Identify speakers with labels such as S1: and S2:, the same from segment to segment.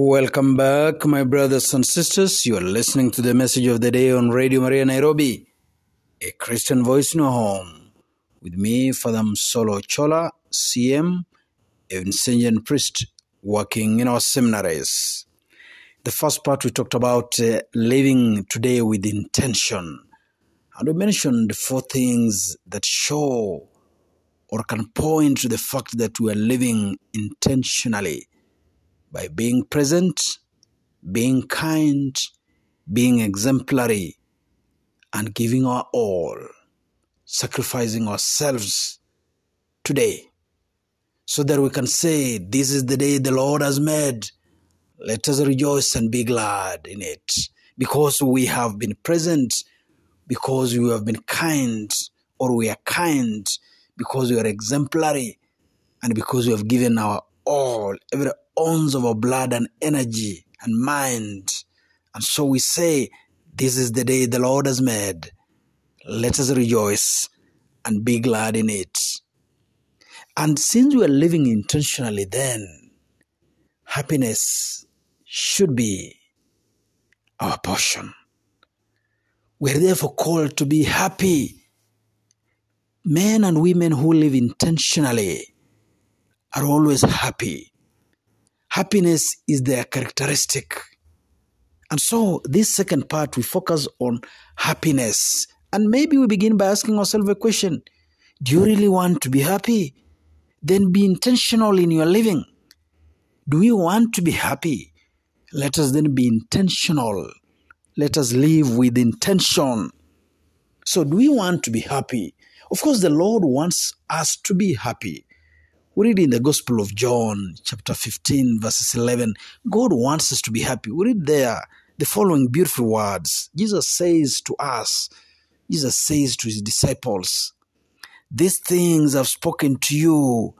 S1: Welcome back, my brothers and sisters. You are listening to the message of the day on Radio Maria Nairobi, a Christian voice in your home. With me, Father Solo Chola, CM, a Vincentian priest working in our seminaries. The first part, we talked about uh, living today with intention. And we mentioned four things that show or can point to the fact that we are living intentionally by being present, being kind, being exemplary, and giving our all, sacrificing ourselves today, so that we can say, This is the day the Lord has made. Let us rejoice and be glad in it, because we have been present, because we have been kind, or we are kind, because we are exemplary, and because we have given our all, every of our blood and energy and mind. And so we say, This is the day the Lord has made. Let us rejoice and be glad in it. And since we are living intentionally, then happiness should be our portion. We are therefore called to be happy. Men and women who live intentionally are always happy. Happiness is their characteristic. And so, this second part, we focus on happiness. And maybe we begin by asking ourselves a question Do you really want to be happy? Then be intentional in your living. Do you want to be happy? Let us then be intentional. Let us live with intention. So, do we want to be happy? Of course, the Lord wants us to be happy. We read in the Gospel of John, chapter 15, verses 11, God wants us to be happy. We read there the following beautiful words. Jesus says to us, Jesus says to his disciples, These things I've spoken to you,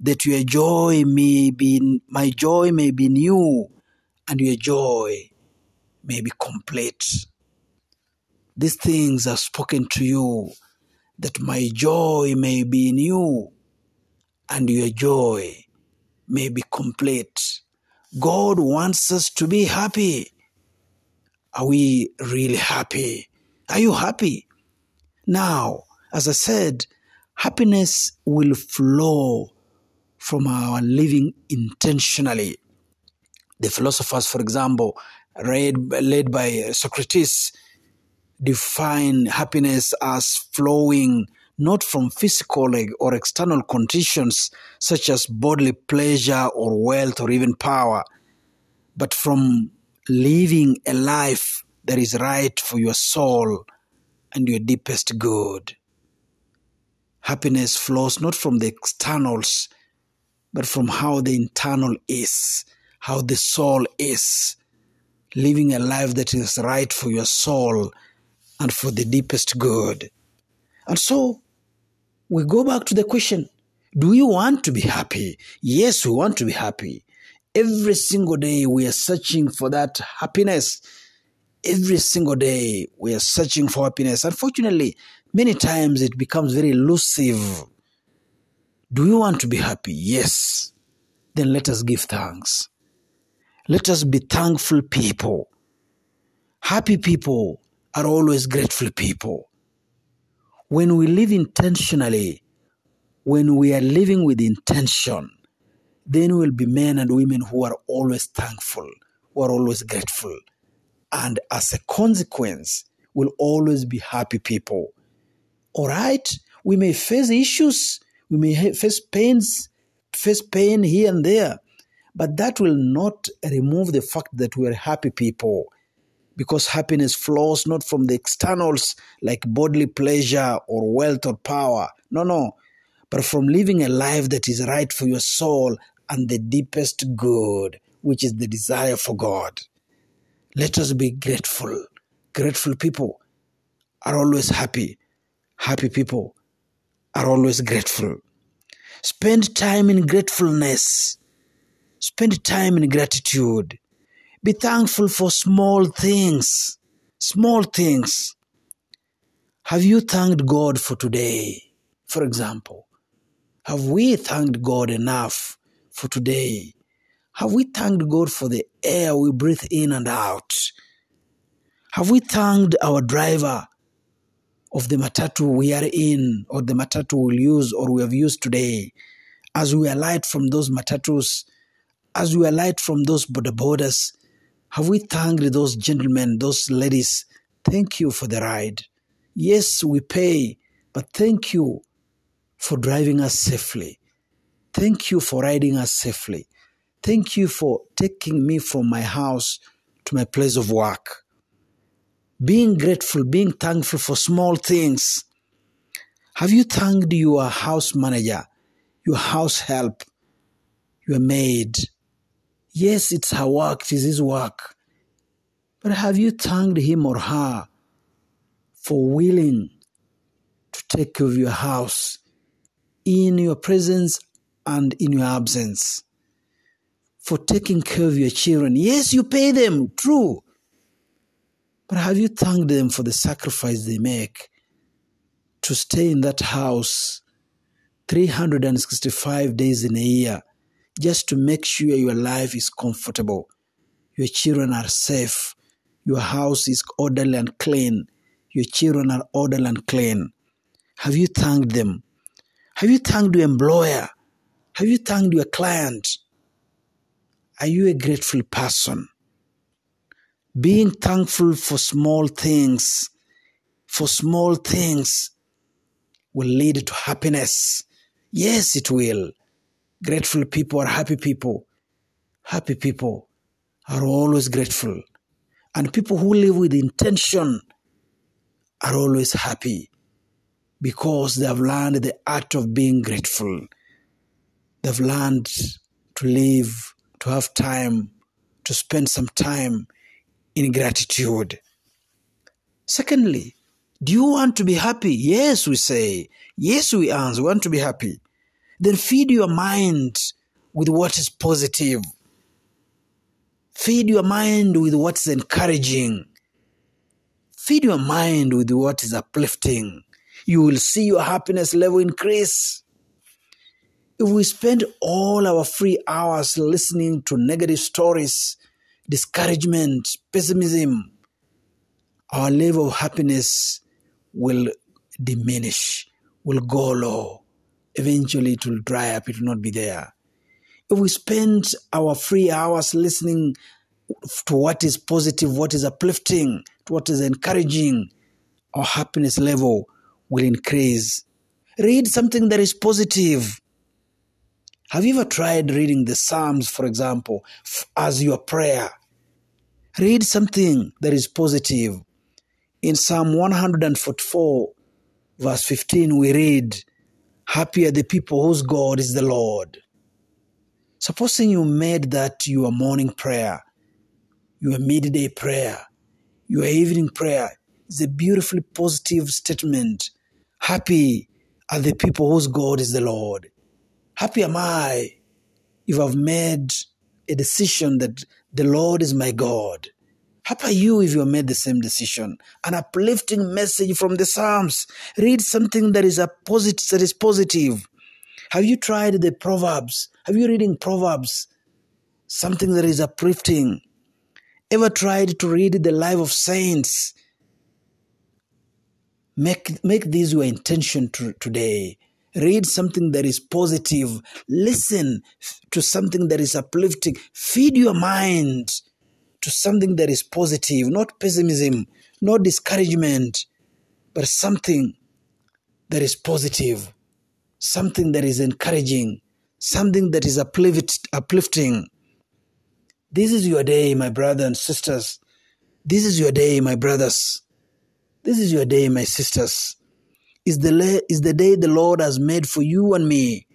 S1: that your joy may be my joy may be you, and your joy may be complete. These things I've spoken to you, that my joy may be in you, and your joy may be complete. God wants us to be happy. Are we really happy? Are you happy? Now, as I said, happiness will flow from our living intentionally. The philosophers, for example, read, led by Socrates, define happiness as flowing not from physical or external conditions such as bodily pleasure or wealth or even power, but from living a life that is right for your soul and your deepest good. Happiness flows not from the externals, but from how the internal is, how the soul is. Living a life that is right for your soul and for the deepest good. And so we go back to the question do you want to be happy? Yes, we want to be happy. Every single day we are searching for that happiness. Every single day we are searching for happiness. Unfortunately, many times it becomes very elusive. Do you want to be happy? Yes. Then let us give thanks. Let us be thankful people. Happy people are always grateful people. When we live intentionally, when we are living with intention, then we'll be men and women who are always thankful, who are always grateful. And as a consequence, will always be happy people. All right? We may face issues, we may face pains, face pain here and there, but that will not remove the fact that we are happy people because happiness flows not from the externals like bodily pleasure or wealth or power. No, no but from living a life that is right for your soul and the deepest good, which is the desire for God. Let us be grateful. Grateful people are always happy. Happy people are always grateful. Spend time in gratefulness. Spend time in gratitude. Be thankful for small things. Small things. Have you thanked God for today? For example, have we thanked God enough for today? Have we thanked God for the air we breathe in and out? Have we thanked our driver of the matatu we are in or the matatu we'll use or we have used today as we alight from those matatus, as we alight from those boda bodas? Have we thanked those gentlemen, those ladies? Thank you for the ride. Yes, we pay, but thank you for driving us safely. Thank you for riding us safely. Thank you for taking me from my house to my place of work. Being grateful, being thankful for small things. Have you thanked your house manager, your house help, your maid? Yes, it's her work, it is his work. But have you thanked him or her for willing to take care of your house in your presence and in your absence? For taking care of your children. Yes, you pay them, true. But have you thanked them for the sacrifice they make to stay in that house 365 days in a year just to make sure your life is comfortable, your children are safe, your house is orderly and clean, your children are orderly and clean? Have you thanked them? Have you thanked your employer? Have you thanked your client? Are you a grateful person? Being thankful for small things, for small things will lead to happiness. Yes, it will. Grateful people are happy people. Happy people are always grateful. And people who live with intention are always happy because they have learned the art of being grateful. They've learned to live, to have time, to spend some time in gratitude. Secondly, do you want to be happy? Yes, we say. Yes, we answer. We want to be happy. Then feed your mind with what is positive. Feed your mind with what is encouraging. Feed your mind with what is uplifting. You will see your happiness level increase. If we spend all our free hours listening to negative stories, discouragement, pessimism, our level of happiness will diminish, will go low. Eventually, it will dry up, it will not be there. If we spend our free hours listening to what is positive, what is uplifting, to what is encouraging, our happiness level will increase. Read something that is positive. Have you ever tried reading the Psalms, for example, as your prayer? Read something that is positive. In Psalm 144, verse 15, we read, Happy are the people whose God is the Lord. Supposing you made that your morning prayer, your midday prayer, your evening prayer, is a beautifully positive statement. Happy are the people whose God is the Lord. Happy am I if I've made a decision that the Lord is my God. Happy you if you made the same decision? An uplifting message from the Psalms. Read something that is a positive that is positive. Have you tried the Proverbs? Have you reading Proverbs? Something that is uplifting. Ever tried to read the life of saints? Make, make this your intention to, today. Read something that is positive. Listen to something that is uplifting. Feed your mind to something that is positive, not pessimism, not discouragement, but something that is positive, something that is encouraging, something that is uplift, uplifting. This is your day, my brothers and sisters. This is your day, my brothers. This is your day, my sisters. Is the, is the day the Lord has made for you and me.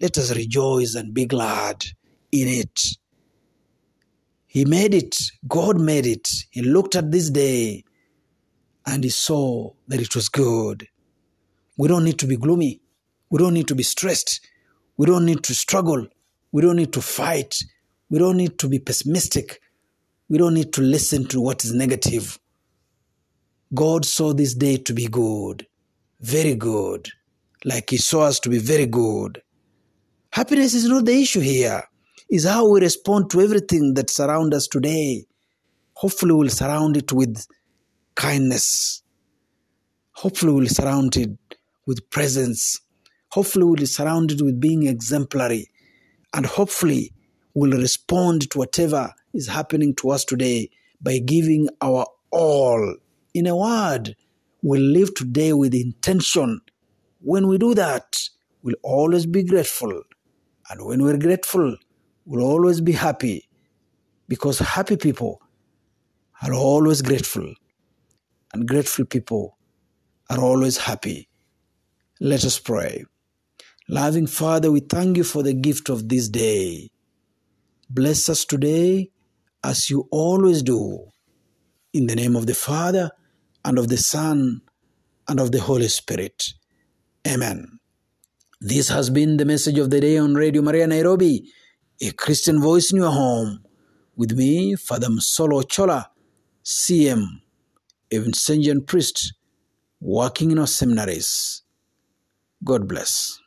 S1: Let us rejoice and be glad in it. He made it. God made it. He looked at this day and he saw that it was good. We don't need to be gloomy. We don't need to be stressed. We don't need to struggle. We don't need to fight. We don't need to be pessimistic. We don't need to listen to what is negative. God saw this day to be good, very good, like He saw us to be very good. Happiness is not the issue here. Is how we respond to everything that surrounds us today. Hopefully, we'll surround it with kindness. Hopefully, we'll surround it with presence. Hopefully, we'll surround it with being exemplary. And hopefully, we'll respond to whatever is happening to us today by giving our all. In a word, we'll live today with intention. When we do that, we'll always be grateful. And when we're grateful, we'll always be happy. Because happy people are always grateful. And grateful people are always happy. Let us pray. Loving Father, we thank you for the gift of this day. Bless us today as you always do. In the name of the Father, and of the Son, and of the Holy Spirit. Amen. This has been the message of the day on Radio Maria Nairobi, a Christian voice in your home. With me, Father Solo Chola, CM, a Vincentian priest, working in our seminaries. God bless.